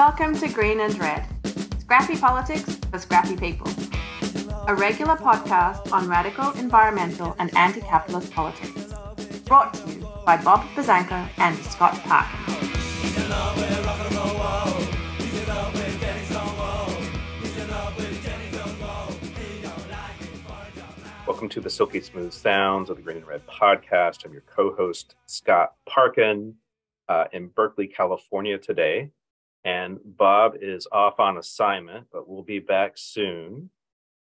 Welcome to Green and Red, scrappy politics for scrappy people. A regular podcast on radical environmental and anti capitalist politics. Brought to you by Bob Buzzanco and Scott Parkin. Welcome to the Silky Smooth Sounds of the Green and Red podcast. I'm your co host, Scott Parkin, uh, in Berkeley, California today. And Bob is off on assignment, but we'll be back soon.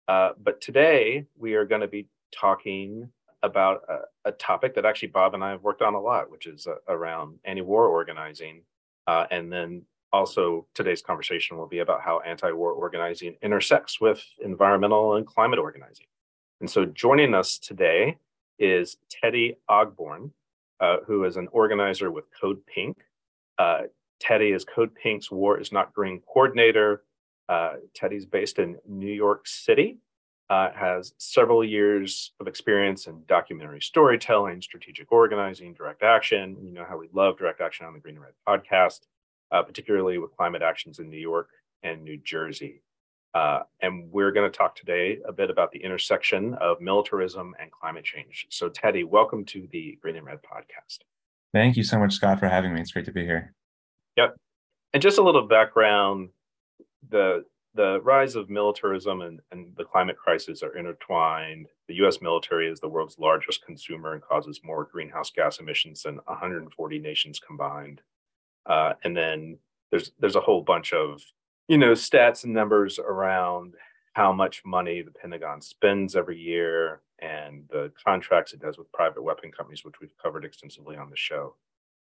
Uh, but today we are going to be talking about a, a, topic that actually Bob and I have worked on a lot, which is uh, around anti war organizing. Uh, and then also today's conversation will be about how anti war organizing intersects with environmental and climate organizing. And so joining us today is Teddy Ogborn, uh, who is an organizer with Code Pink. Teddy is Code Pink's War is Not Green coordinator. Uh, Teddy's based in New York City, uh, has several years of experience in documentary storytelling, strategic organizing, direct action. You know how we love direct action on the Green and Red podcast, uh, particularly with climate actions in New York and New Jersey. Uh, and we're going to talk today a bit about the intersection of militarism and climate change. So, Teddy, welcome to the Green and Red podcast. Thank you so much, Scott, for having me. It's great to be here. Yep. And just a little background the the rise of militarism and, and the climate crisis are intertwined. The US military is the world's largest consumer and causes more greenhouse gas emissions than 140 nations combined. Uh, and then there's there's a whole bunch of you know, stats and numbers around how much money the Pentagon spends every year and the contracts it does with private weapon companies, which we've covered extensively on the show.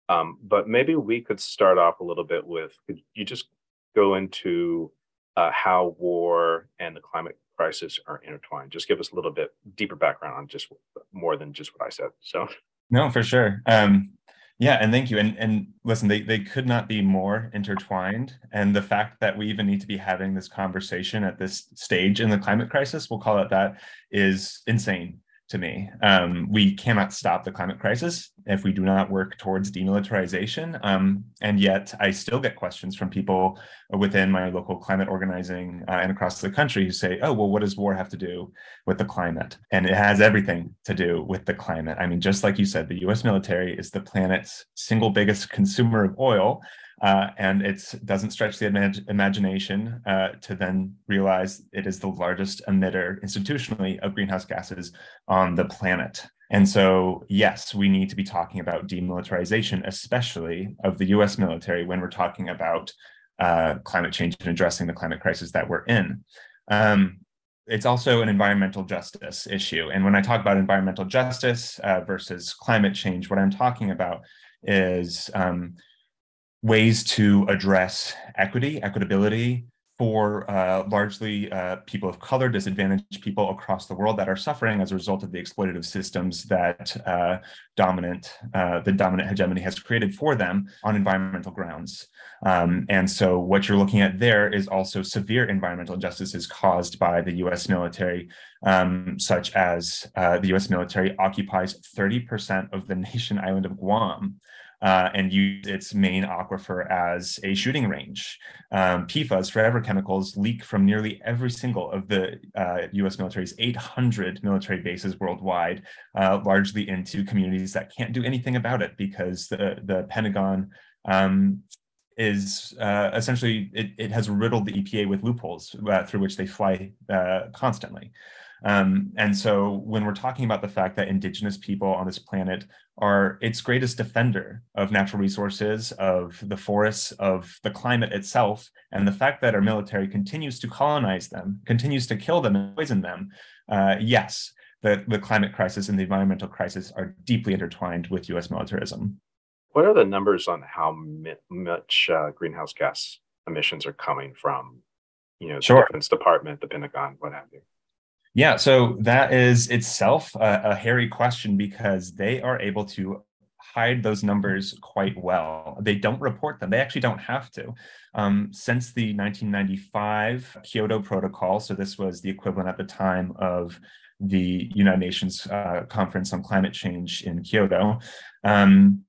Um, but maybe we could start off a little bit with could you just go into uh, how war and the climate crisis are intertwined? Just give us a little bit deeper background on just more than just what I said. So, no, for sure. Um, yeah, and thank you. And and listen, they they could not be more intertwined. And the fact that we even need to be having this conversation at this stage in the climate crisis, we'll call it that, is insane to me. Um, we cannot stop the climate crisis if we do not work towards demilitarization. Um, and yet, I still get questions from people within my local climate organizing uh, and across the country who say, oh, well, what does war have to do with the climate? And it has everything to do with the climate. I mean, just like you said, the US military is the planet's single biggest consumer of oil. Uh, and it doesn't stretch the imag- imagination uh, to then realize it is the largest emitter institutionally of greenhouse gases on the planet. And so, yes, we need to be talking about demilitarization, especially of the US military when we're talking about uh, climate change and addressing the climate crisis that we're in. Um, it's also an environmental justice issue. And when I talk about environmental justice uh, versus climate change, what I'm talking about is um, ways to address equity, equitability for uh, largely uh, people of color, disadvantaged people across the world that are suffering as a result of the exploitative systems that uh, dominant, uh, the dominant hegemony has created for them on environmental grounds. Um, and so what you're looking at there is also severe environmental injustices caused by the US military, um, such as uh, the US military occupies 30% of the nation island of Guam uh, and use its main aquifer as a shooting range. Um, PFAS, forever chemicals, leak from nearly every single of the uh, US military's 800 military bases worldwide, uh, largely into communities that can't do anything about it because the, the Pentagon um, is uh, essentially it, it, has riddled the EPA with loopholes uh, through which they fly uh, constantly. Um, and so when we're talking about the fact that indigenous people on this planet are its greatest defender of natural resources, of the forests, of the climate itself, and the fact that our military continues to colonize them, continues to kill them and poison them, uh, yes, the, the climate crisis and the environmental crisis are deeply intertwined with US militarism. What are the numbers on how much uh, greenhouse gas emissions are coming from, you know, the sure. Defense Department, the Pentagon, what have you? Yeah, so that is itself a, a hairy question because they are able to hide those numbers quite well. They don't report them. They actually don't have to. Um, since the 1995 Kyoto Protocol, so this was the equivalent at the time of the United Nations uh, Conference on Climate Change in Kyoto, um,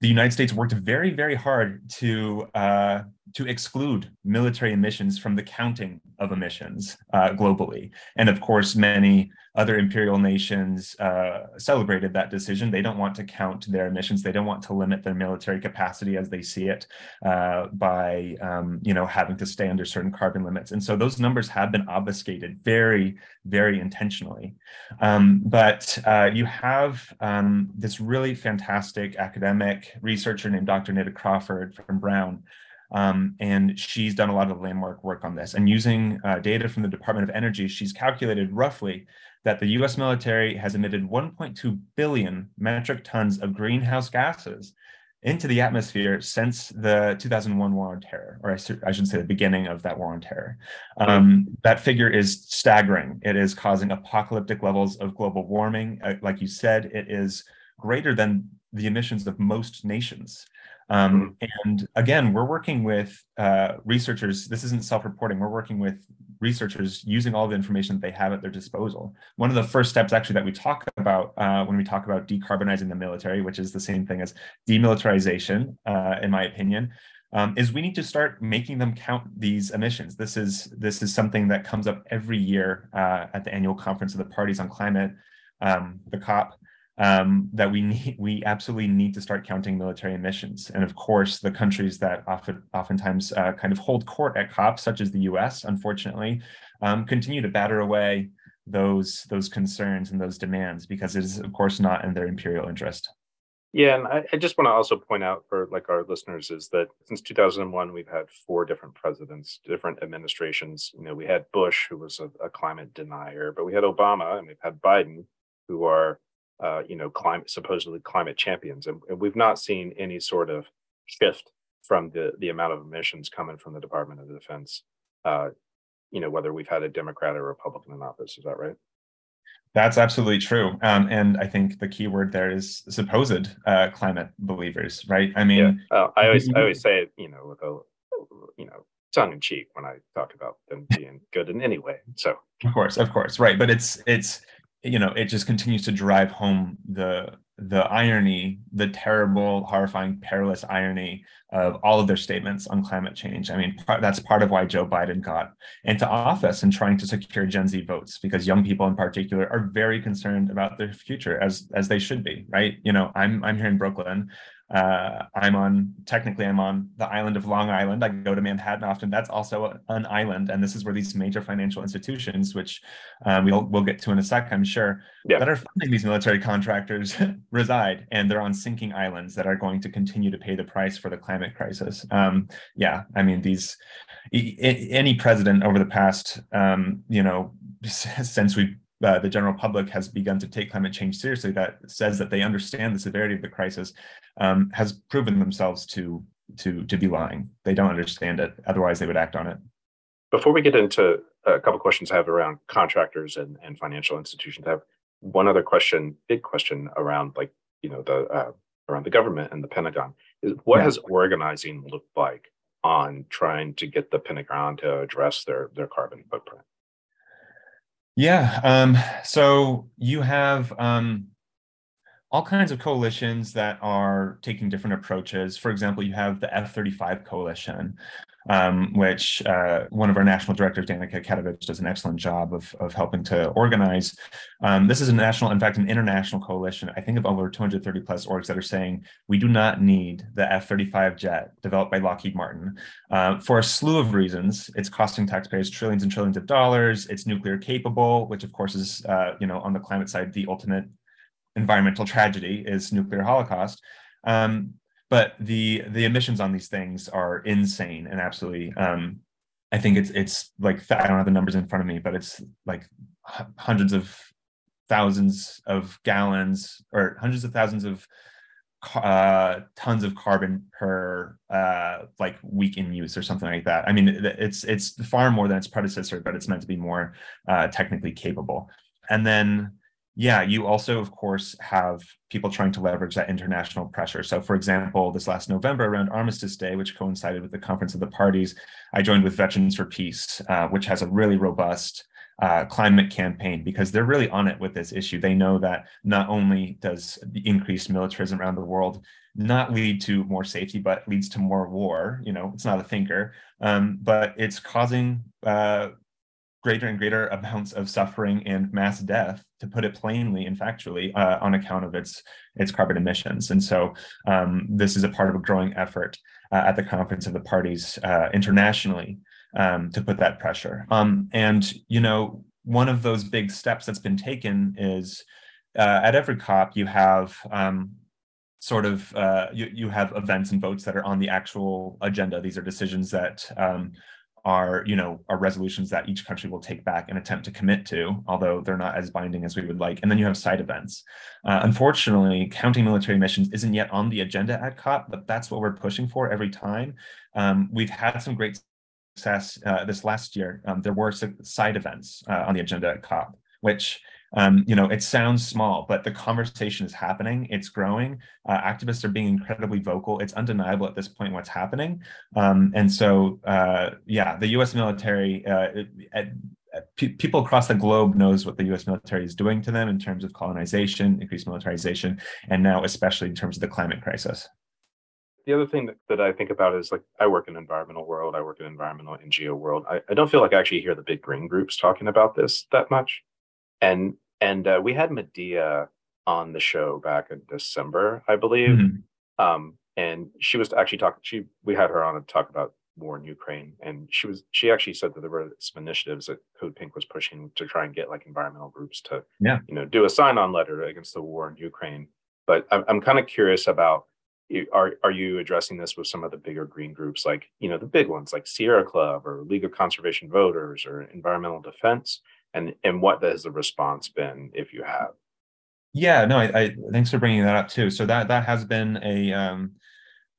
the United States worked very, very hard to uh, to exclude military emissions from the counting of emissions uh, globally. And of course, many other imperial nations uh, celebrated that decision. They don't want to count their emissions. They don't want to limit their military capacity as they see it uh, by, um, you know, having to stay under certain carbon limits. And so those numbers have been obfuscated very, very intentionally. Um, but uh, you have um, this really fantastic academic researcher named Dr. Neta Crawford from Brown um, and she's done a lot of landmark work on this. And using uh, data from the Department of Energy, she's calculated roughly that the US military has emitted 1.2 billion metric tons of greenhouse gases into the atmosphere since the 2001 war on terror, or I, I should say the beginning of that war on terror. Um, that figure is staggering. It is causing apocalyptic levels of global warming. Uh, like you said, it is greater than the emissions of most nations. Um, mm-hmm. and again, we're working with uh, researchers. This isn't self-reporting. We're working with researchers using all the information that they have at their disposal. One of the first steps, actually, that we talk about uh, when we talk about decarbonizing the military, which is the same thing as demilitarization, uh, in my opinion, um, is we need to start making them count these emissions. This is this is something that comes up every year uh, at the annual conference of the parties on climate, um, the COP um, that we need, we absolutely need to start counting military emissions. And of course, the countries that often, oftentimes uh, kind of hold court at COP, such as the U.S., unfortunately, um, continue to batter away those those concerns and those demands because it is, of course, not in their imperial interest. Yeah, and I, I just want to also point out for like our listeners is that since 2001 we've had four different presidents, different administrations. You know, we had Bush, who was a, a climate denier, but we had Obama, and we've had Biden, who are uh, you know, climate supposedly climate champions, and, and, we've not seen any sort of shift from the the amount of emissions coming from the Department of Defense. Uh, you know, whether we've had a Democrat or Republican in office, is that right? That's absolutely true, um, and I think the key word there is supposed uh, climate believers, right? I mean, yeah. I always I always say it, you know, with a you know tongue in cheek when I talk about them being good in any way. So of course, of course, right? But it's it's you know it just continues to drive home the the irony the terrible horrifying perilous irony of all of their statements on climate change. I mean part, that's part of why joe biden got into office and trying to secure gen z votes because young people in particular are very concerned about their future as as they should be right? You know i'm i'm here in brooklyn uh, I'm on, technically, I'm on the island of Long Island. I go to Manhattan often. That's also an island. And this is where these major financial institutions, which um, we'll, we'll get to in a sec, I'm sure, yeah. that are funding these military contractors reside. And they're on sinking islands that are going to continue to pay the price for the climate crisis. Um, yeah, I mean, these, any president over the past, um, you know, since we uh, the general public has begun to take climate change seriously that says that they understand the severity of the crisis um, has proven themselves to to to be lying. They don't understand it. Otherwise they would act on it. Before we get into a couple questions i have around contractors and, and financial institutions i have one other question big question around like you know the uh, around the government and the pentagon. Is what yeah. has organizing looked like on trying to get the pentagon to address their their carbon footprint yeah. Um, so you have um, all kinds of coalitions that are taking different approaches. For example, you have the F 35 coalition, um, which uh, one of our national directors, Danaka Katovich, does an excellent job of, of helping to organize. Um, this is a national, in fact, an international coalition, I think of over 230 plus orgs that are saying we do not need the F 35 jet developed by Lockheed Martin uh, for a slew of reasons. It's costing taxpayers trillions and trillions of dollars. It's nuclear capable, which of course is, uh, you know, on the climate side, the ultimate environmental tragedy is nuclear holocaust. Um, but the the emissions on these things are insane and absolutely um, i think it's it's like i don't have the numbers in front of me but it's like hundreds of thousands of gallons or hundreds of thousands of uh, tons of carbon per uh, like week in use or something like that. I mean, it's it's far more than its predecessor, but it's meant to be more uh, technically capable. And then yeah, you also, of course, have people trying to leverage that international pressure. So, for example, this last November around Armistice Day, which coincided with the Conference of the Parties, I joined with Veterans for Peace, uh, which has a really robust uh, climate campaign because they're really on it with this issue. They know that not only does the increased militarism around the world not lead to more safety, but leads to more war. You know, it's not a thinker, um, but it's causing uh, greater and greater amounts of suffering and mass death, to put it plainly and factually, uh, on account of its its carbon emissions. And so, um, this is a part of a growing effort uh, at the Conference of the Parties uh, internationally um, to put that pressure. Um, and you know, one of those big steps that's been taken is uh, at every COP you have um, sort of uh, you, you have events and votes that are on the actual agenda. These are decisions that um, are you know are resolutions that each country will take back and attempt to commit to although they're not as binding as we would like. And then you have side events. Uh, unfortunately counting military missions isn't yet on the agenda at cop but that's what we're pushing for every time. Um, we've had some great success uh, this last year. Um, there were side events uh, on the agenda at cop which um, you know, it sounds small, but the conversation is happening. It's growing. Uh, activists are being incredibly vocal. It's undeniable at this point what's happening. Um, and so, uh, yeah, the U.S. military, uh, at, people across the globe knows what the U.S. military is doing to them in terms of colonization, increased militarization, and now especially in terms of the climate crisis. The other thing that, that I think about is like I work in environmental world, I work in environmental NGO world. I, I don't feel like I actually hear the big green groups talking about this that much and and uh, we had Medea on the show back in December, I believe. Mm-hmm. Um, and she was actually talking. She we had her on to talk about war in Ukraine, and she was she actually said that there were some initiatives that Code Pink was pushing to try and get like environmental groups to yeah you know do a sign on letter against the war in Ukraine. But I'm I'm kind of curious about are are you addressing this with some of the bigger green groups like you know the big ones like Sierra Club or League of Conservation Voters or Environmental Defense? And and what has the response been if you have yeah no I, I thanks for bringing that up too so that that has been a um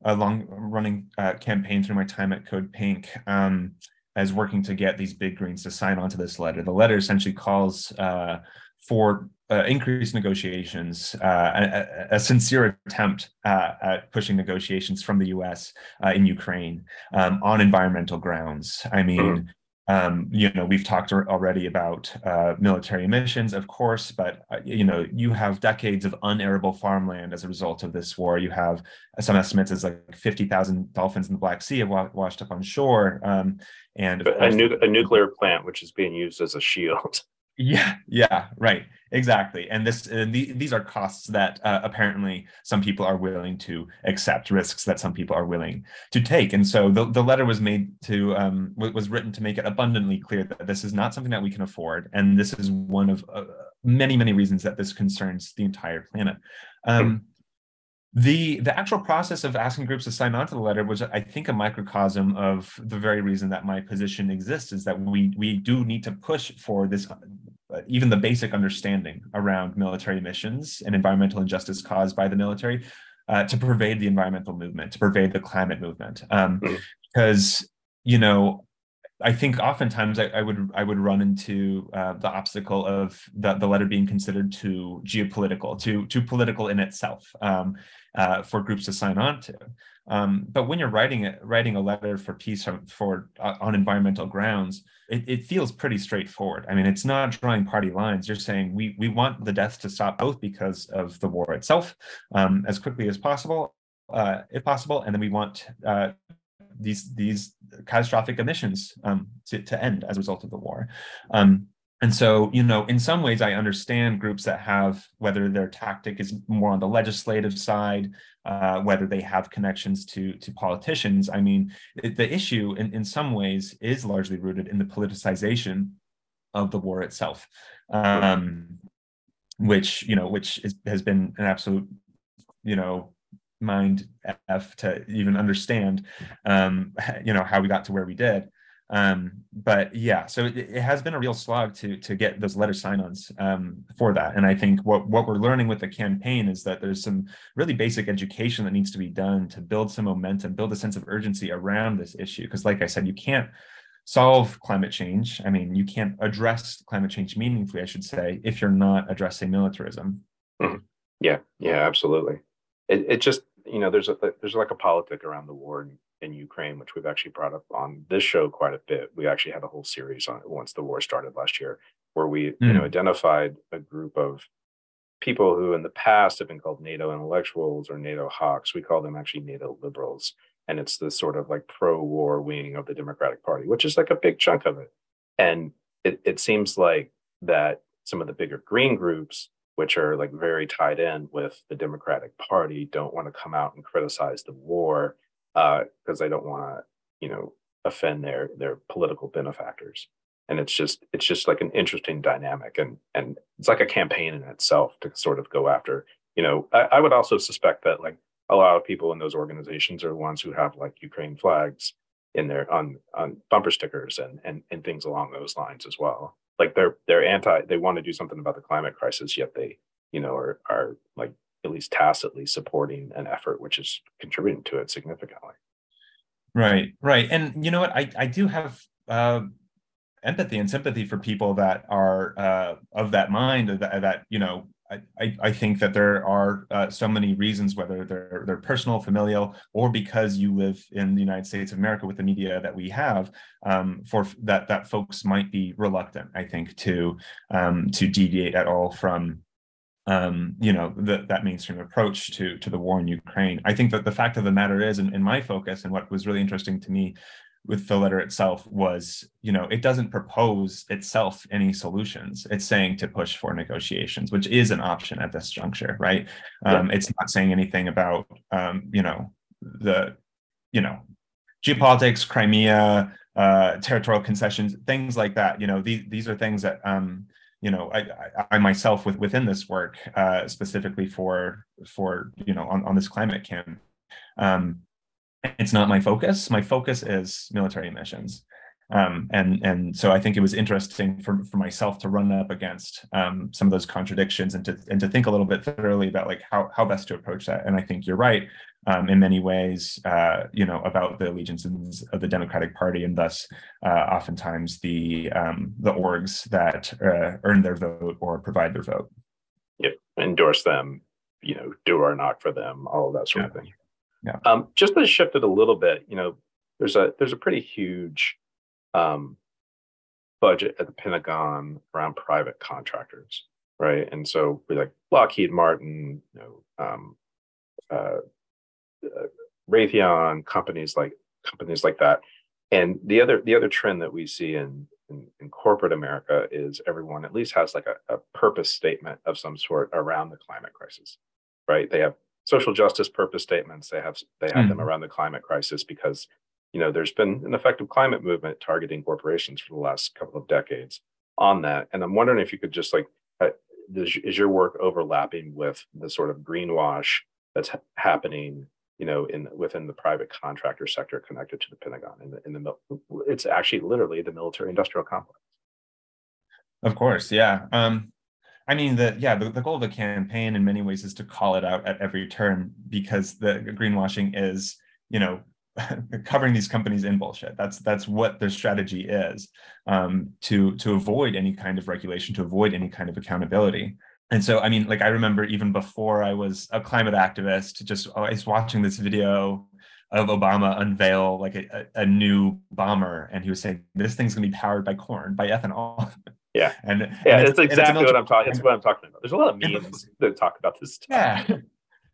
a long running uh, campaign through my time at code pink um as working to get these big greens to sign onto this letter the letter essentially calls uh for uh, increased negotiations, uh, a, a, sincere attempt uh, at pushing negotiations from the U.S. Uh, in Ukraine um, on environmental grounds. I mean, mm-hmm. Um, you know, we've talked already about uh, military missions, of course, but uh, you know, you have decades of unarable farmland as a result of this war. You have some estimates as like fifty thousand dolphins in the Black Sea have wa- washed up on shore, um, and a, nu- a nuclear plant which is being used as a shield. Yeah, yeah, right, exactly. And this, and the, these are costs that uh, apparently some people are willing to accept, risks that some people are willing to take. And so the, the letter was made to um, was written to make it abundantly clear that this is not something that we can afford, and this is one of uh, many many reasons that this concerns the entire planet. Um, the the actual process of asking groups to sign on to the letter was i think a microcosm of the very reason that my position exists is that we we do need to push for this even the basic understanding around military missions and environmental injustice caused by the military uh, to pervade the environmental movement to pervade the climate movement um, mm. because you know I think oftentimes I, I, would I would run into uh, the obstacle of the, the letter being considered too geopolitical, too too political in itself um, uh, for groups to sign on to. Um, but when you're writing it, writing a letter for peace for, for uh, on environmental grounds, it, it, feels pretty straightforward. I mean, it's not drawing party lines. You're saying we we want the deaths to stop both because of the war itself um, as quickly as possible, uh, if possible, and then we want uh, these these catastrophic emissions um, to, to end as a result of the war. Um, and so, you know, in some ways, I understand groups that have whether their tactic is more on the legislative side, uh, whether they have connections to to politicians. I mean, it, the issue in, in some ways is largely rooted in the politicization of the war itself, um, which you know, which is, has been an absolute, you know, mind f to even understand um you know how we got to where we did um but yeah so it, it has been a real slog to to get those letter sign-ons um for that. And i think what what we're learning with the campaign is that there's some really basic education that needs to be done to build some momentum build a sense of urgency around this issue. Because like i said you can't solve climate change. I mean you can't address climate change meaningfully i should say if you're not addressing militarism. Mm-hmm. yeah yeah absolutely. It, it just you know there's a there's like a politic around the war and in Ukraine, which we've actually brought up on this show quite a bit. We actually had a whole series on it once the war started last year, where we mm. you know hmm. identified a group of people who in the past have been called NATO intellectuals or NATO hawks. We call them actually NATO liberals. And it's the sort of like pro-war wing of the Democratic Party, which is like a big chunk of it. And it, it seems like that some of the bigger green groups, which are like very tied in with the Democratic Party, don't want to come out and criticize the war because uh, they don't want to, you know, offend their their political benefactors. And it's just it's just like an interesting dynamic and and it's like a campaign in itself to sort of go after you know. I, I, would also suspect that like a lot of people in those organizations are the ones who have like ukraine flags in their on on bumper stickers and and and things along those lines as well. Like they're they're anti they want to do something about the climate crisis yet they you know are are like at least tacitly supporting an effort which is contributing to it significantly. Right right. And you know what? I i do have uh empathy and sympathy for people that are uh, of that mind that, that you know I, I think that there are uh, so many reasons, whether they're they're personal, familial, or because you live in the United States of America with the media that we have, um, for that that folks might be reluctant, I think, to um, to deviate at all from um, you know the, that mainstream approach to to the war in Ukraine. I think that the fact of the matter is, and in my focus, and what was really interesting to me with the letter itself was you know it doesn't propose itself any solutions it's saying to push for negotiations which is an option at this juncture right yeah. um, it's not saying anything about um, you know the you know geopolitics crimea uh, territorial concessions things like that you know these, these are things that um, you know I, I, I, myself with within this work uh, specifically for for you know on, on this climate camp um, it's not my focus. My focus is military missions. Um, and and so I think it was interesting for, for myself to run up against um, some of those contradictions and to and to think a little bit thoroughly about like how how best to approach that. And I think you're right um, in many ways, uh, you know, about the allegiances of the Democratic Party and thus uh, oftentimes the um, the orgs that uh, earn their vote or provide their vote. Yeah, endorse them, you know, do or not for them, all of that sort yeah. of thing. Yeah. Um, just to shift it a little bit, you know, there's a there's a pretty huge um, budget at the Pentagon around private contractors, right? And so we like Lockheed Martin, you know, um, uh, uh, Raytheon, companies like companies like that. And the other the other trend that we see in in, in corporate America is everyone at least has like a, a purpose statement of some sort around the climate crisis, right? They have social justice purpose statements. They have they have mm. them around the climate crisis because you know there's been an effective climate movement targeting corporations for the last couple of decades on that. And I'm wondering if you could just like uh, is, your work overlapping with the sort of greenwash that's ha- happening you know in within the private contractor sector connected to the pentagon in the in the it's actually literally the military industrial complex of course yeah um I mean, the yeah, the, the goal of the campaign in many ways is to call it out at every turn because the greenwashing is, you know, covering these companies in bullshit. That's that's what their strategy is um, to to avoid any kind of regulation, to avoid any kind of accountability. And so, I mean, like I remember even before I was a climate activist, just always watching this video of Obama unveil like a, a, new bomber, and he was saying this thing's going to be powered by corn, by ethanol. Yeah, and yeah, and it's, it's exactly it's what I'm talking. It's what I'm talking about. There's a lot of memes that talk about this. Stuff. Yeah,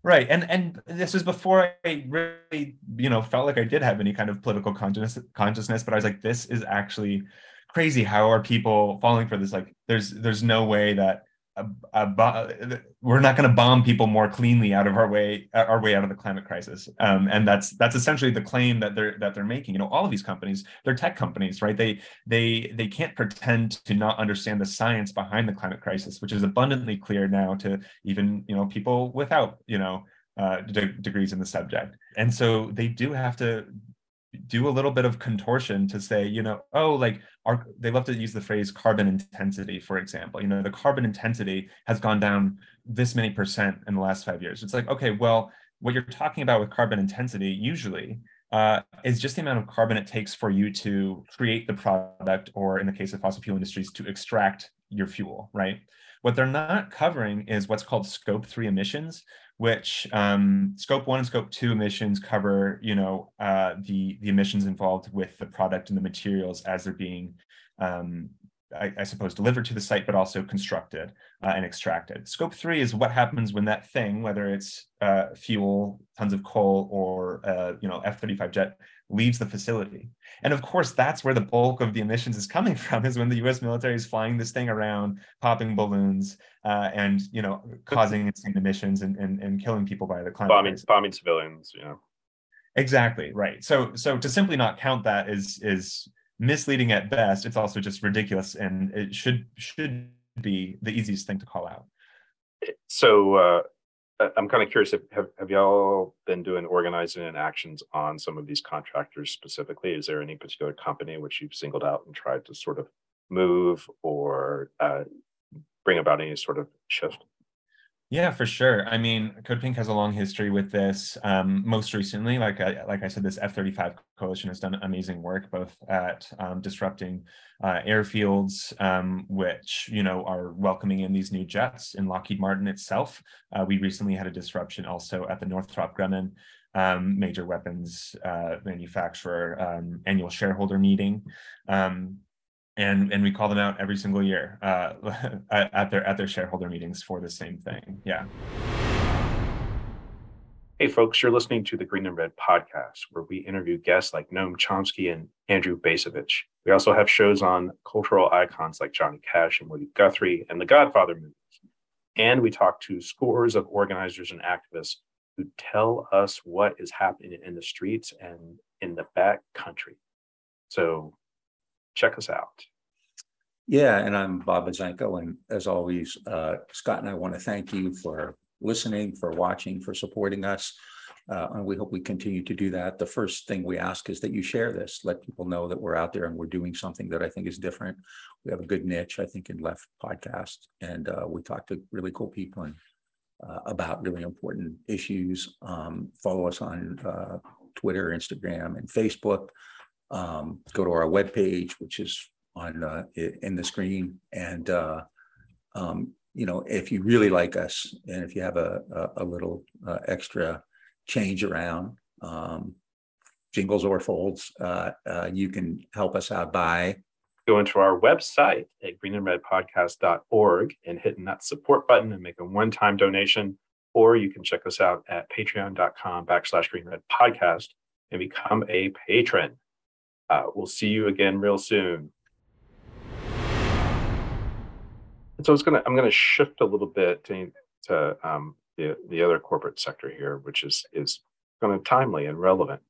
right. And and this was before I really, you know, felt like I did have any kind of political consciousness. Consciousness, but I was like, this is actually crazy. How are people falling for this? Like, there's there's no way that a, a, we're not going to bomb people more cleanly out of our way our way out of the climate crisis. Um, and that's that's essentially the claim that they're that they're making. You know all of these companies they're tech companies right? They they they can't pretend to not understand the science behind the climate crisis which is abundantly clear now to even you know people without you know uh, de- degrees in the subject. And so they do have to do a little bit of contortion to say, you know, oh, like our, they love to use the phrase carbon intensity, for example. You know, the carbon intensity has gone down this many percent in the last five years. It's like, okay, well, what you're talking about with carbon intensity usually uh, is just the amount of carbon it takes for you to create the product, or in the case of fossil fuel industries, to extract your fuel, right? What they're not covering is what's called scope three emissions, which um, scope one and scope two emissions cover, you know, uh, the the emissions involved with the product and the materials as they're being, um, I, I, suppose, delivered to the site, but also constructed uh, and extracted. Scope three is what happens when that thing, whether it's uh, fuel, tons of coal, or uh, you know F-35 jet, leaves the facility. And of course, that's where the bulk of the emissions is coming from, is when the U.S. military is flying this thing around, popping balloons, uh, and you know, causing insane emissions and, and, and killing people by the climate. Bombing, bombing civilians, you know. Exactly right. So so to simply not count that is is misleading at best. It's also just ridiculous, and it should should be the easiest thing to call out. So uh, I'm kind of curious. If, have have y'all been doing organizing and actions on some of these contractors specifically? Is there any particular company which you've singled out and tried to sort of move or uh, bring about any sort of shift? Yeah, for sure. I mean, Code Pink has a long history with this. Um, most recently, like I, like I said, this F-35 coalition has done amazing work, both at um, disrupting uh, airfields, um, which you know are welcoming in these new jets. In Lockheed Martin itself, uh, we recently had a disruption also at the Northrop Grumman um, major weapons uh, manufacturer um, annual shareholder meeting. Um, and and we call them out every single year uh, at their at their shareholder meetings for the same thing. Yeah. Hey folks, you're listening to the Green and Red podcast, where we interview guests like Noam Chomsky and Andrew Bacevich. We also have shows on cultural icons like Johnny Cash and Woody Guthrie and the Godfather movies. And we talk to scores of organizers and activists who tell us what is happening in the streets and in the back country. So check us out. Yeah, and I'm Bob Buzzanco, and as always, uh, Scott and I want to thank you for listening, for watching, for supporting us. Uh, and we hope we continue to do that. The first thing we ask is that you share this, let people know that we're out there and we're doing something that I think is different. We have a good niche, I think, in left podcast, and uh, we talk to really cool people and uh, about really important issues. Um, follow us on uh, Twitter, Instagram, and Facebook um, go to our webpage, which is on uh, in the screen. And uh, um, you know, if you really like us, and if you have a a, a little uh, extra change around, um, jingles or folds, uh, uh, you can help us out by going to our website at greenandredpodcast.org and hitting that support button and make a one-time donation. Or you can check us out at patreon.com backslash greenredpodcast and become a patron. Uh, we'll see you again real soon. so I was gonna I'm gonna shift a little bit to, to um, the the other corporate sector here, which is is kind of timely and relevant.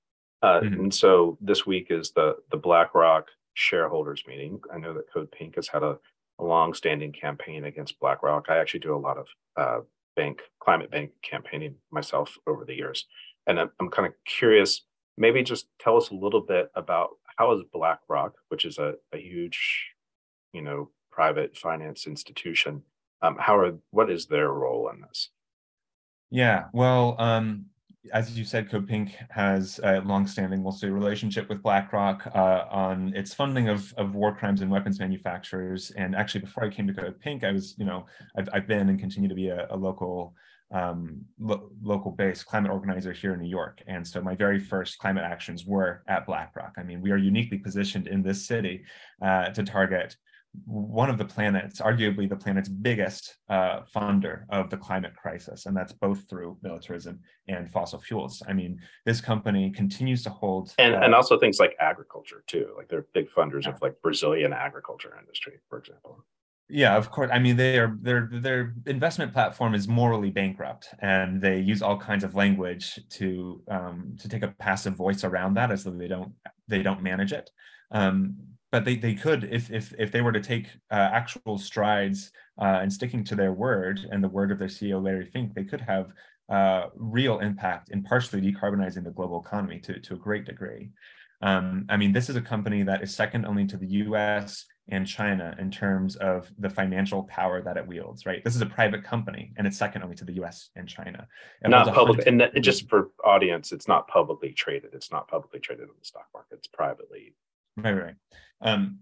Uh, mm-hmm. And so this week is the the BlackRock shareholders meeting. I know that Code Pink has had a, a long-standing campaign against BlackRock. I actually do a lot of uh, bank climate bank campaigning myself over the years, and I'm, I'm kind of curious. Maybe just tell us a little bit about how is BlackRock, which is a, a huge, you know, private finance institution, um, how are what is their role in this? Yeah, well, um, as you said, Code Pink has a longstanding, we'll say, relationship with BlackRock uh, on its funding of, of war crimes and weapons manufacturers. And actually, before I came to Code Pink, I was, you know, I've, I've been and continue to be a, a local um, lo- local based climate organizer here in New York. And so my very first climate actions were at BlackRock. I mean, we are uniquely positioned in this city uh, to target one of the planets, arguably the planet's biggest uh, funder of the climate crisis, and that's both through militarism and fossil fuels. I mean, this company continues to hold, and uh, and also things like agriculture too. Like they're big funders yeah. of like Brazilian agriculture industry, for example. Yeah, of course. I mean, their their their investment platform is morally bankrupt, and they use all kinds of language to um, to take a passive voice around that, as though they don't they don't manage it. Um, but they, they could if if if they were to take uh, actual strides uh, and sticking to their word and the word of their CEO Larry Fink, they could have uh, real impact in partially decarbonizing the global economy to to a great degree. Um, I mean, this is a company that is second only to the U.S and China in terms of the financial power that it wields, right? This is a private company and it's second only to the US and China. It not public, and just for audience, it's not publicly traded. It's not publicly traded on the stock market. It's privately. Right, right. Um,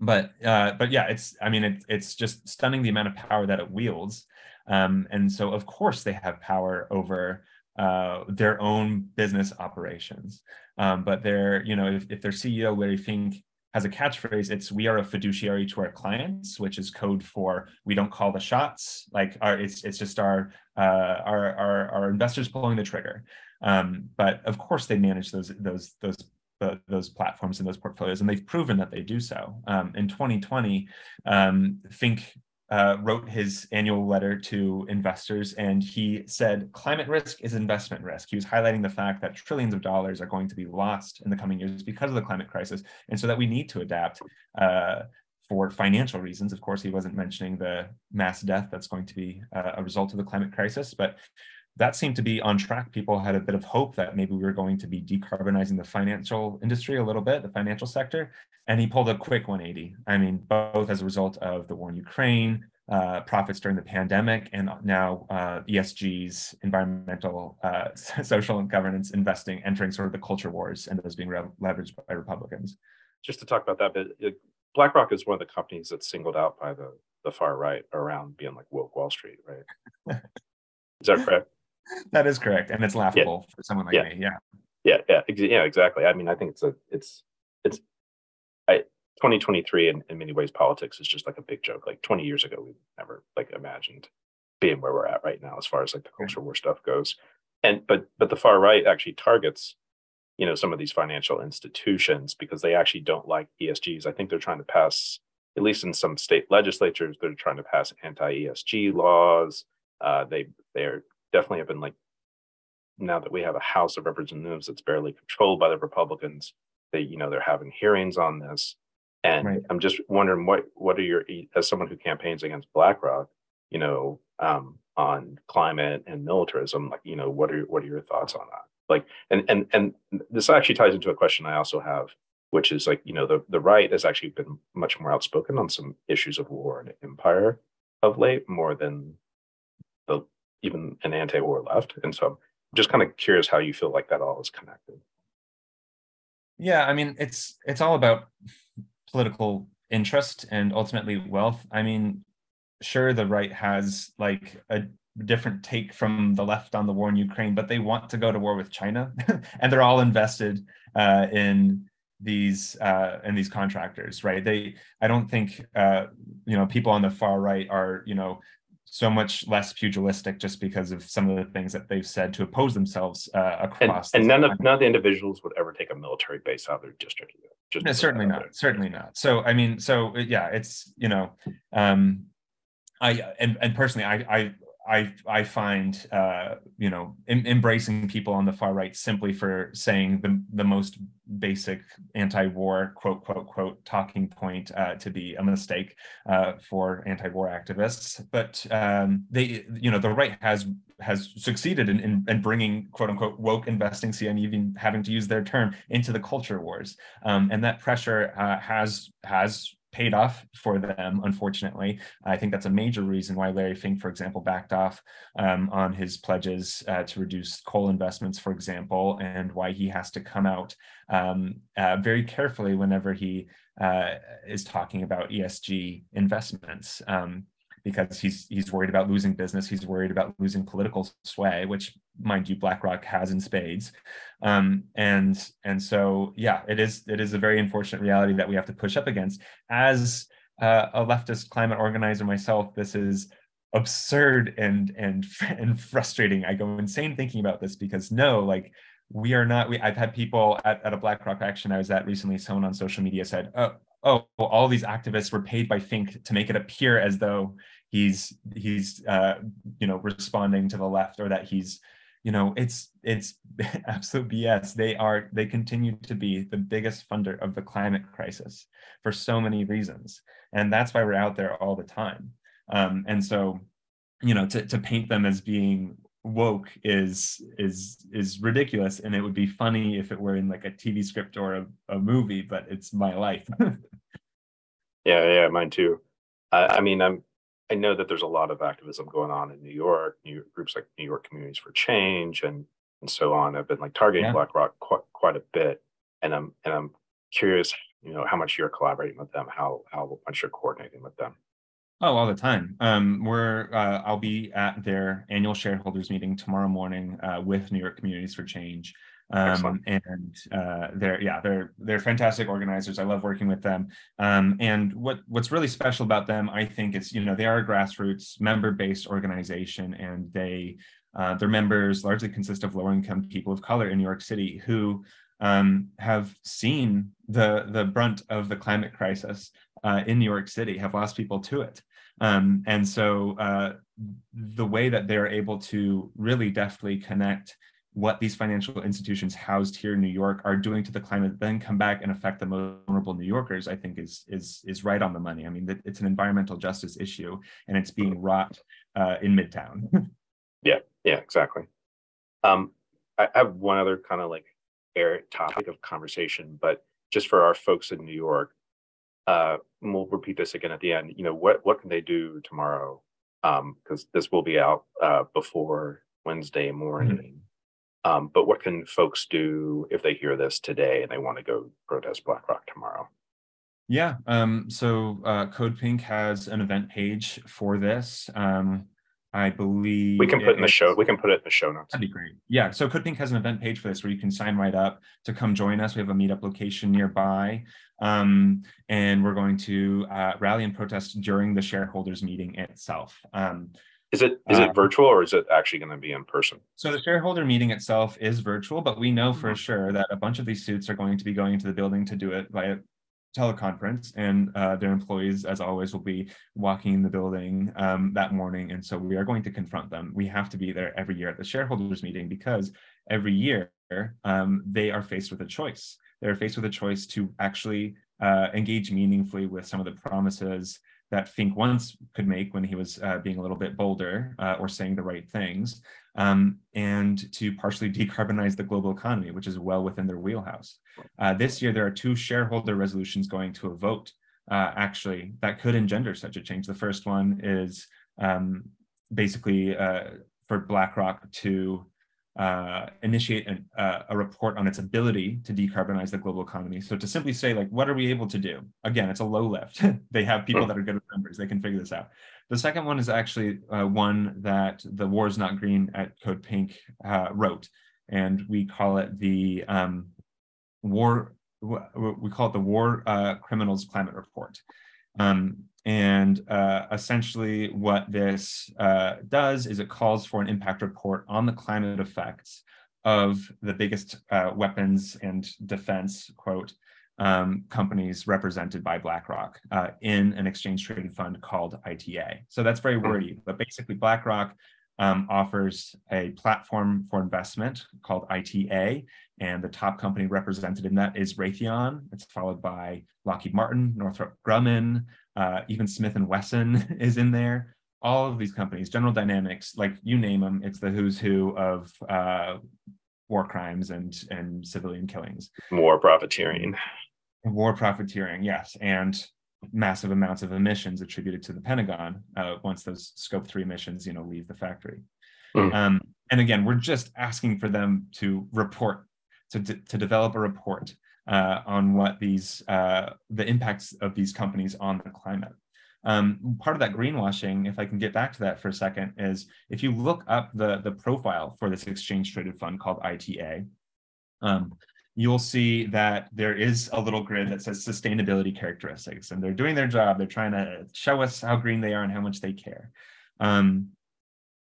but uh, but yeah, it's I mean it, it's just stunning the amount of power that it wields. Um, and so, of course, they have power over uh, their own business operations. Um, but they're, you know, if, if their CEO, Larry Fink, has a catchphrase, it's "We are a fiduciary to our clients," which is code for we don't call the shots. Like our, it's it's just our uh, our, our our investors pulling the trigger. Um, but of course, they manage those those those the, those platforms and those portfolios, and they've proven that they do so. Um, in 2020, um, Fink uh, wrote his annual letter to investors, and he said climate risk is investment risk. He was highlighting the fact that trillions of dollars are going to be lost in the coming years because of the climate crisis, and so that we need to adapt. Uh, for financial reasons, of course, he wasn't mentioning the mass death that's going to be uh, a result of the climate crisis, but that seemed to be on track. People had a bit of hope that maybe we were going to be decarbonizing the financial industry a little bit, the financial sector. And he pulled a quick 180. I mean, both as a result of the war in Ukraine, uh, profits during the pandemic, and now uh, ESG's environmental, uh, social, and governance investing entering sort of the culture wars and those being re- leveraged by Republicans. Just to talk about that bit, BlackRock is one of the companies that's singled out by the, the far right around being like woke Wall Street, right? is that correct? That is correct, and it's laughable yeah. for someone like yeah. me. Yeah. Yeah, yeah, ex- yeah, exactly. I mean, I think it's a, it's, it's, I 2023 in, in many ways politics is just like a big joke. Like 20 years ago, we never like imagined being where we're at right now as far as like the culture war stuff goes. And but but the far right actually targets, you know, some of these financial institutions because they actually don't like ESGs. I think they're trying to pass, at least in some state legislatures, they're trying to pass anti-ESG laws. Uh, they they're definitely have been like now that we have a House of Representatives that's barely controlled by the Republicans, they you know they're having hearings on this, and right. I'm just wondering what what are your as someone who campaigns against BlackRock, you know, um, on climate and militarism, like you know, what are what are your thoughts on that? Like, and and and this actually ties into a question I also have, which is like you know the the right has actually been much more outspoken on some issues of war and empire of late, more than even an anti-war left. And so I'm just kind of curious how you feel like that all is connected. Yeah, I mean, it's it's all about political interest and ultimately wealth. I mean, sure, the right has like a different take from the left on the war in Ukraine, but they want to go to war with China, and they're all invested uh, in these uh, in these contractors, right? They, I don't think uh, you know people on the far right are you know so much less pugilistic just because of some of the things that they've said to oppose themselves uh, across. And, and none of none of the individuals would ever take a military base out of their district. Just no, certainly not. There. Certainly not. So I mean, so yeah, it's you know, um, I and and personally, I I I I find uh, you know em- embracing people on the far right simply for saying the the most basic anti-war quote quote quote talking point uh, to be a mistake uh, for anti-war activists. But um, they you know the right has has succeeded in, in, in, bringing quote unquote woke investing, I'm even having to use their term into the culture wars, um, and that pressure uh, has has paid off for them, unfortunately. I think that's a major reason why Larry Fink, for example, backed off um, on his pledges uh, to reduce coal investments, for example, and why he has to come out um, uh, very carefully whenever he uh, is talking about ESG investments. Um, because he's he's worried about losing business, he's worried about losing political sway, which mind you, BlackRock has in spades. Um, and and so yeah, it is it is a very unfortunate reality that we have to push up against. As uh, a leftist climate organizer myself, this is absurd and and and frustrating. I go insane thinking about this because no, like we are not. We, I've had people at, at a BlackRock action I was at recently. Someone on social media said, "Oh, oh, all these activists were paid by Fink to make it appear as though he's he's uh, you know responding to the left or that he's you know it's it's absolute bs they are they continue to be the biggest funder of the climate crisis for so many reasons. And that's why we're out there all the time. Um, and so you know to, to paint them as being woke is is is ridiculous. And it would be funny if it were in like a tv script or a, a movie but it's my life yeah yeah mine too I, I mean i'm I know that there's a lot of activism going on in New York, New York, groups like New York Communities for Change and and so on. I've been like targeting yeah. BlackRock quite quite a bit, and I'm and I'm curious, you know, how much you're collaborating with them, how how much you're coordinating with them. Oh, all the time. Um, we're uh, I'll be at their annual shareholders meeting tomorrow morning uh, with New York Communities for Change. Um, and uh, they're yeah they're they're fantastic organizers. I love working with them. Um, and what what's really special about them, I think, is you know they are a grassroots member based organization, and they uh, their members largely consist of low income people of color in New York City who um, have seen the the brunt of the climate crisis uh, in New York City, have lost people to it. Um, and so uh, the way that they're able to really deftly connect what these financial institutions housed here in New York are doing to the climate, then come back and affect the most vulnerable New Yorkers, I think is is is right on the money. I mean, it's an environmental justice issue, and it's being wrought uh, in Midtown. yeah, yeah, exactly. Um, I, have one other kind of like air topic of conversation, but just for our folks in New York, uh, we'll repeat this again at the end. You know, what what can they do tomorrow? Because um, this will be out uh, before Wednesday morning. Mm-hmm. Um, but what can folks do if they hear this today and they want to go protest BlackRock tomorrow? Yeah, um, so uh, Code Pink has an event page for this. Um, I believe we can put in the show. We can put it in the show notes. That'd be great. Yeah. So Code Pink has an event page for this where you can sign right up to come join us. We have a meetup location nearby, um, and we're going to uh, rally and protest during the shareholders meeting itself. Is it is it uh, virtual or is it actually going to be in person? So the shareholder meeting itself is virtual, but we know for mm-hmm. sure that a bunch of these suits are going to be going to the building to do it via teleconference and uh, their employees as always will be walking in the building um, that morning and so we are going to confront them we have to be there every year at the shareholders meeting because every year um, they are faced with a choice they're faced with a choice to actually uh, engage meaningfully with some of the promises that Fink once could make when he was uh, being a little bit bolder uh, or saying the right things, um, and to partially decarbonize the global economy, which is well within their wheelhouse. Uh, this year, there are two shareholder resolutions going to a vote, uh, actually, that could engender such a change. The first one is um, basically uh, for BlackRock to uh, initiate an, uh, a report on its ability to decarbonize the global economy. So to simply say, like, what are we able to do? Again, it's a low lift. they have people that are good with numbers. They can figure this out. The second one is actually uh, one that the War is Not Green at Code Pink uh, wrote, and we call it the um, War. We call it the War uh, Criminals Climate Report. Um, and uh, essentially, what this uh, does is it calls for an impact report on the climate effects of the biggest uh, weapons and defense, quote, um, companies represented by BlackRock uh, in an exchange traded fund called ITA. So that's very hmm. wordy, but basically, BlackRock um, offers a platform for investment called ITA, and the top company represented in that is Raytheon. It's followed by Lockheed Martin, Northrop Grumman, uh, even Smith and Wesson is in there. All of these companies, General Dynamics, like you name them, it's the who's who of uh, war crimes and and civilian killings. War profiteering. War profiteering, yes, and massive amounts of emissions attributed to the Pentagon uh, once those Scope three emissions, you know, leave the factory. Mm. Um, and again, we're just asking for them to report, to, to develop a report uh, on what these uh, the impacts of these companies on the climate. Um, part of that greenwashing, if I can get back to that for a second, is if you look up the the profile for this exchange traded fund called ITA, um, you'll see that there is a little grid that says sustainability characteristics, and they're doing their job. They're trying to show us how green they are and how much they care. Um,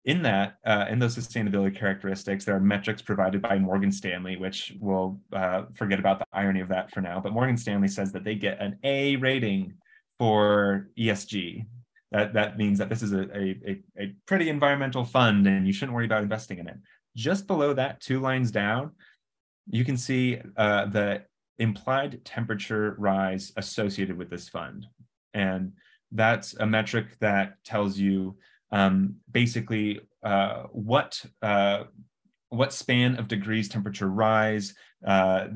in that, uh, in those sustainability characteristics, there are metrics provided by Morgan Stanley, which we'll uh, forget about the irony of that for now. But Morgan Stanley says that they get an A rating for ESG. That, that means that this is a, a, a pretty environmental fund and you shouldn't worry about investing in it. Just below that, two lines down, you can see uh, the implied temperature rise associated with this fund. And that's a metric that tells you um, basically uh, what uh, what span of degrees temperature rise, uh,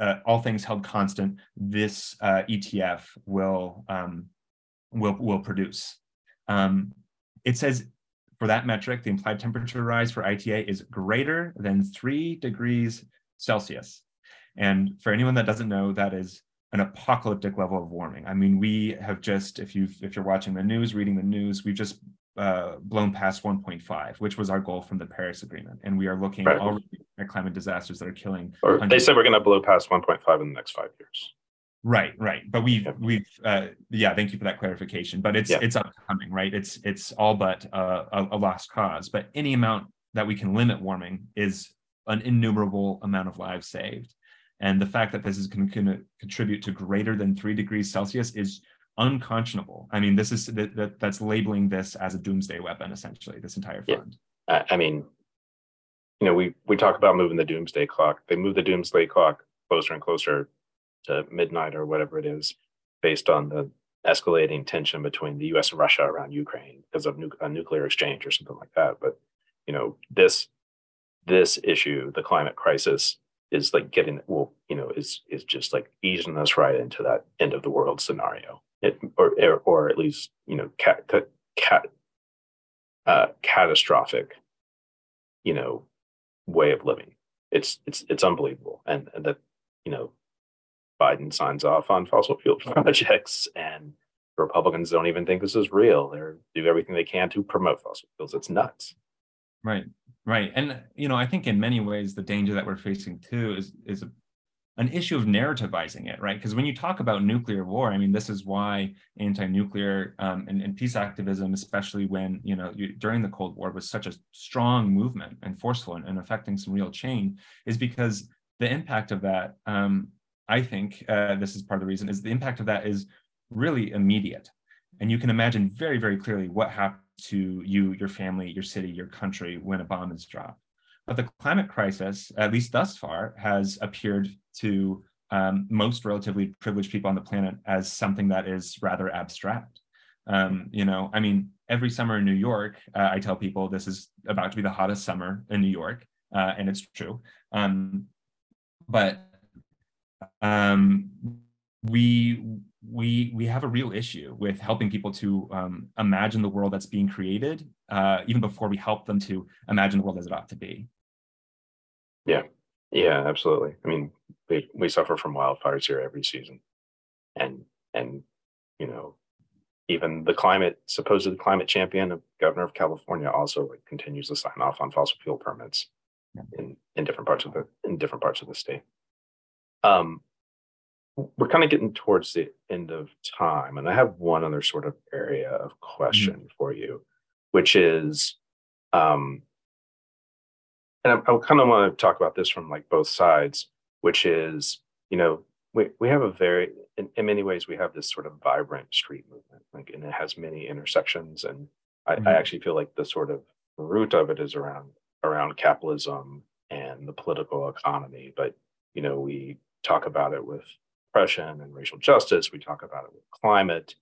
uh all things held constant, this uh, ETF will um, will will produce. Um, it says for that metric, the implied temperature rise for ITA is greater than three degrees Celsius. And for anyone that doesn't know, that is an apocalyptic level of warming. I mean, we have just, if you if you're watching the news, reading the news, we've just uh, blown past 1.5, which was our goal from the Paris Agreement, and we are looking right. already at climate disasters that are killing. Or they said we're going to blow past 1.5 in the next five years. Right, right. But we've yeah. we've uh, yeah. Thank you for that clarification. But it's yeah. it's upcoming, right? It's it's all but uh, a, a lost cause. But any amount that we can limit warming is an innumerable amount of lives saved. And the fact that this is going to contribute to greater than three degrees Celsius is unconscionable. I mean, this is that, that that's labeling this as a doomsday weapon, essentially. This entire fund. Yeah. I mean, you know, we we talk about moving the doomsday clock. They move the doomsday clock closer and closer to midnight or whatever it is, based on the escalating tension between the U.S. and Russia around Ukraine because of nu- a nuclear exchange or something like that. But you know, this this issue, the climate crisis, is like getting well, you know, is is just like easing us right into that end of the world scenario, it, or or at least you know, cat cat uh, catastrophic, you know, way of living. It's it's it's unbelievable, and, and that you know Biden signs off on fossil fuel projects and Republicans don't even think this is real. They do everything they can to promote fossil fuels. It's nuts. Right, right, and you know, I think in many ways the danger that we're facing too is is a, an issue of narrativizing it, right? Because when you talk about nuclear war, I mean, this is why anti-nuclear um, and, and, peace activism, especially when you know you, during the Cold War, was such a strong movement and forceful and, and affecting some real change, is because the impact of that um, I think uh, this is part of the reason, is the impact of that is really immediate. And you can imagine very, very clearly what happens to you, your family, your city, your country when a bomb is dropped. But the climate crisis, at least thus far, has appeared to um, most relatively privileged people on the planet as something that is rather abstract. Um, you know, I mean, every summer in New York, uh, I tell people this is about to be the hottest summer in New York, uh, and it's true. Um, but um, we we we have a real issue with helping people to um, imagine the world that's being created, uh, even before we help them to imagine the world as it ought to be. Yeah, yeah, absolutely. I mean, we we suffer from wildfires here every season, and and you know, even the climate supposed climate champion, of governor of California, also like, continues to sign off on fossil fuel permits yeah. in in different parts of the in different parts of the state. Um, we're kind of getting towards the end of time, and I have one other sort of area of question mm-hmm. for you, which is, um, and I, I kind of want to talk about this from like both sides, which is, you know, we we have a very, in, in many ways, we have this sort of vibrant street movement, like, and it has many intersections, and I, mm-hmm. I actually feel like the sort of root of it is around around capitalism and the political economy, but you know, we talk about it with oppression and racial justice. We talk about it with climate.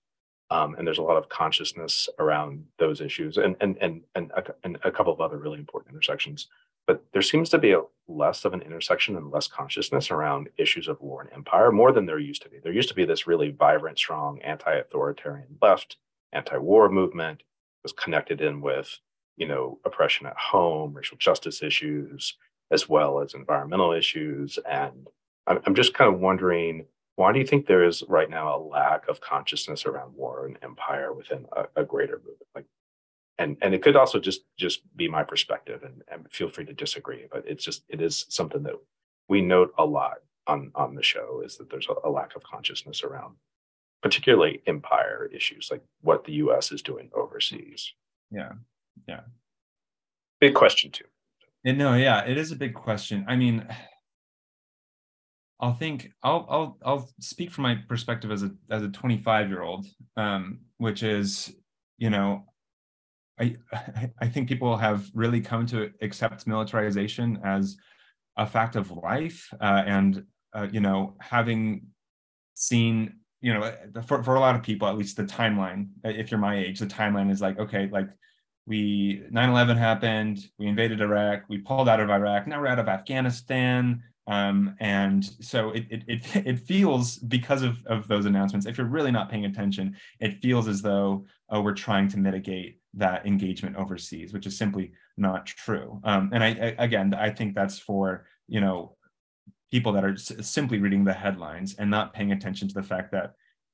Um, and there's a lot of consciousness around those issues and, and, and, and, a, and a couple of other really important intersections. But there seems to be a less of an intersection and less consciousness around issues of war and empire, more than there used to be. There used to be this really vibrant, strong anti-authoritarian left, anti-war movement was connected in with, you know, oppression at home, racial justice issues, as well as environmental issues and I'm just kind of wondering why do you think there is right now a lack of consciousness around war and empire within a, a greater movement? Like, and and it could also just just be my perspective, and, and feel free to disagree. But it's just it is something that we note a lot on on the show is that there's a, a lack of consciousness around, particularly empire issues, like what the U.S. is doing overseas. Yeah, yeah. Big question too. no, yeah, it is a big question. I mean I'll think I'll I'll I'll speak from my perspective as a as a 25 year old, um, which is, you know, I I think people have really come to accept militarization as a fact of life, uh, and uh, you know, having seen, you know, for for a lot of people, at least the timeline. If you're my age, the timeline is like, okay, like we 9/11 happened, we invaded Iraq, we pulled out of Iraq, now we're out of Afghanistan um, and so it, it, it, it, feels because of, of those announcements, if you're really not paying attention, it feels as though oh, we're trying to mitigate that engagement overseas, which is simply not true. Um, and I, I, again, I think that's for, you know, people that are simply reading the headlines and not paying attention to the fact that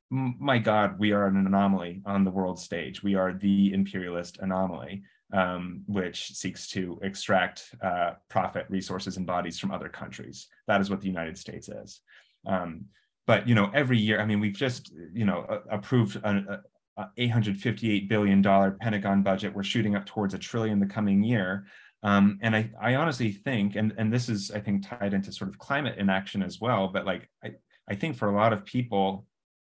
my God, we are an anomaly on the world stage. We are the imperialist anomaly, um, which seeks to extract uh, profit, resources, and bodies from other countries. That is what the United States is. Um, but you know, every year, I mean, we've just you know approved a, a 858 billion dollar Pentagon budget. We're shooting up towards a trillion the coming year. Um, and I, I honestly think, and, and this is, I think, tied into sort of climate inaction as well, but like, I, I think for a lot of people,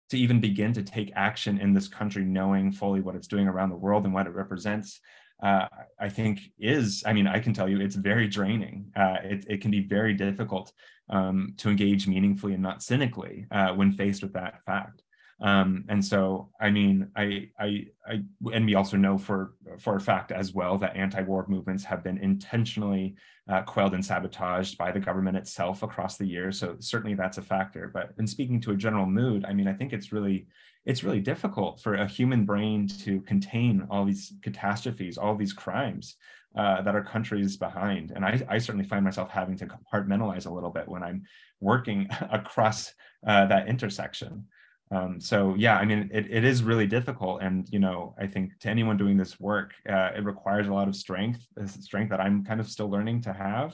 to even begin to take action in this country, knowing fully what it's doing around the world and what it represents, uh, I think is, I mean, I can tell you it's very draining. Uh, it, it, can be very difficult um, to engage meaningfully and not cynically uh, when faced with that fact. Um, and so, I mean, I, I, I, and we also know for for a fact as well that anti-war movements have been intentionally uh, quelled and sabotaged by the government itself across the years. So certainly that's a factor. But in speaking to a general mood, I mean, I think it's really it's really difficult for a human brain to contain all these catastrophes, all these crimes uh, that our country is behind. And I, I, certainly find myself having to compartmentalize a little bit when I'm working across uh, that intersection. Um, so yeah, I mean, it, it is really difficult. And, you know, I think to anyone doing this work, uh, it requires a lot of strength, strength that I'm kind of still learning to have.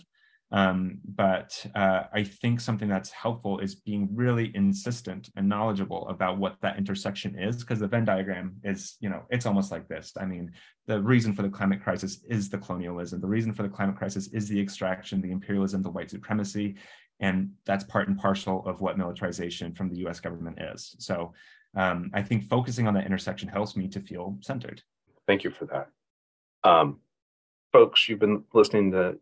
Um, but uh, I think something that's helpful is being really insistent and knowledgeable about what that intersection is, because the Venn diagram is, you know, it's almost like this. I mean, the reason for the climate crisis is the colonialism. The reason for the climate crisis is the extraction, the imperialism, the white supremacy. And that's part and parcel of what militarization from the US government is. So um, I think focusing on that intersection helps me to feel centered. Thank you for that. Um, folks, you've been listening to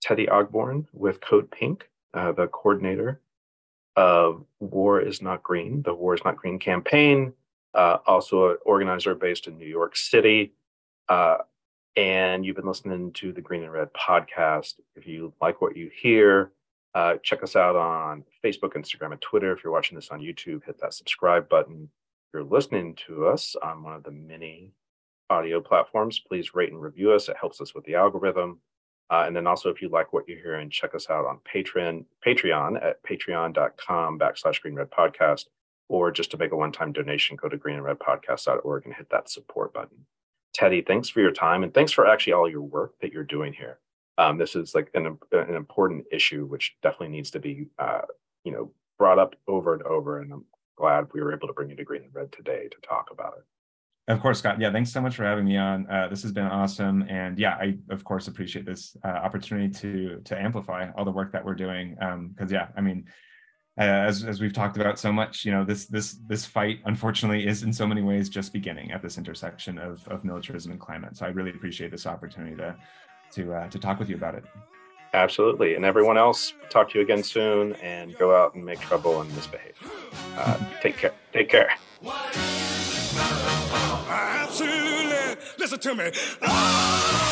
Teddy Ogborn with Code Pink, uh, the coordinator of War is Not Green, the War is Not Green campaign, uh, also an organizer based in New York City. Uh, and you've been listening to the Green and Red podcast. If you like what you hear, uh, check us out on Facebook, Instagram, and Twitter. If you're watching this on YouTube, hit that subscribe button. If you're listening to us on one of the many audio platforms, please rate and review us. It helps us with the algorithm. Uh, and then also, if you like what you're hearing, check us out on Patreon, Patreon at patreon.com backslash green red podcast, or just to make a one-time donation, go to greenandredpodcast.org and hit that support button. Teddy, thanks for your time and thanks for actually all your work that you're doing here um, this is like an, an important issue which definitely needs to be uh, you know brought up over and over and i'm glad we were able to bring you to green and red today to talk about it of course, Scott. Yeah, thanks so much for having me on. Uh, this has been awesome, and yeah, I of course appreciate this uh, opportunity to to amplify all the work that we're doing. Because um, yeah, I mean, uh, as as we've talked about so much, you know, this this this fight unfortunately is in so many ways just beginning at this intersection of of militarism and climate. So I really appreciate this opportunity to to uh, to talk with you about it. Absolutely, and everyone else, talk to you again soon, and go out and make trouble and misbehave. Uh, take care. Take care. Absolutely. Listen to me. Oh!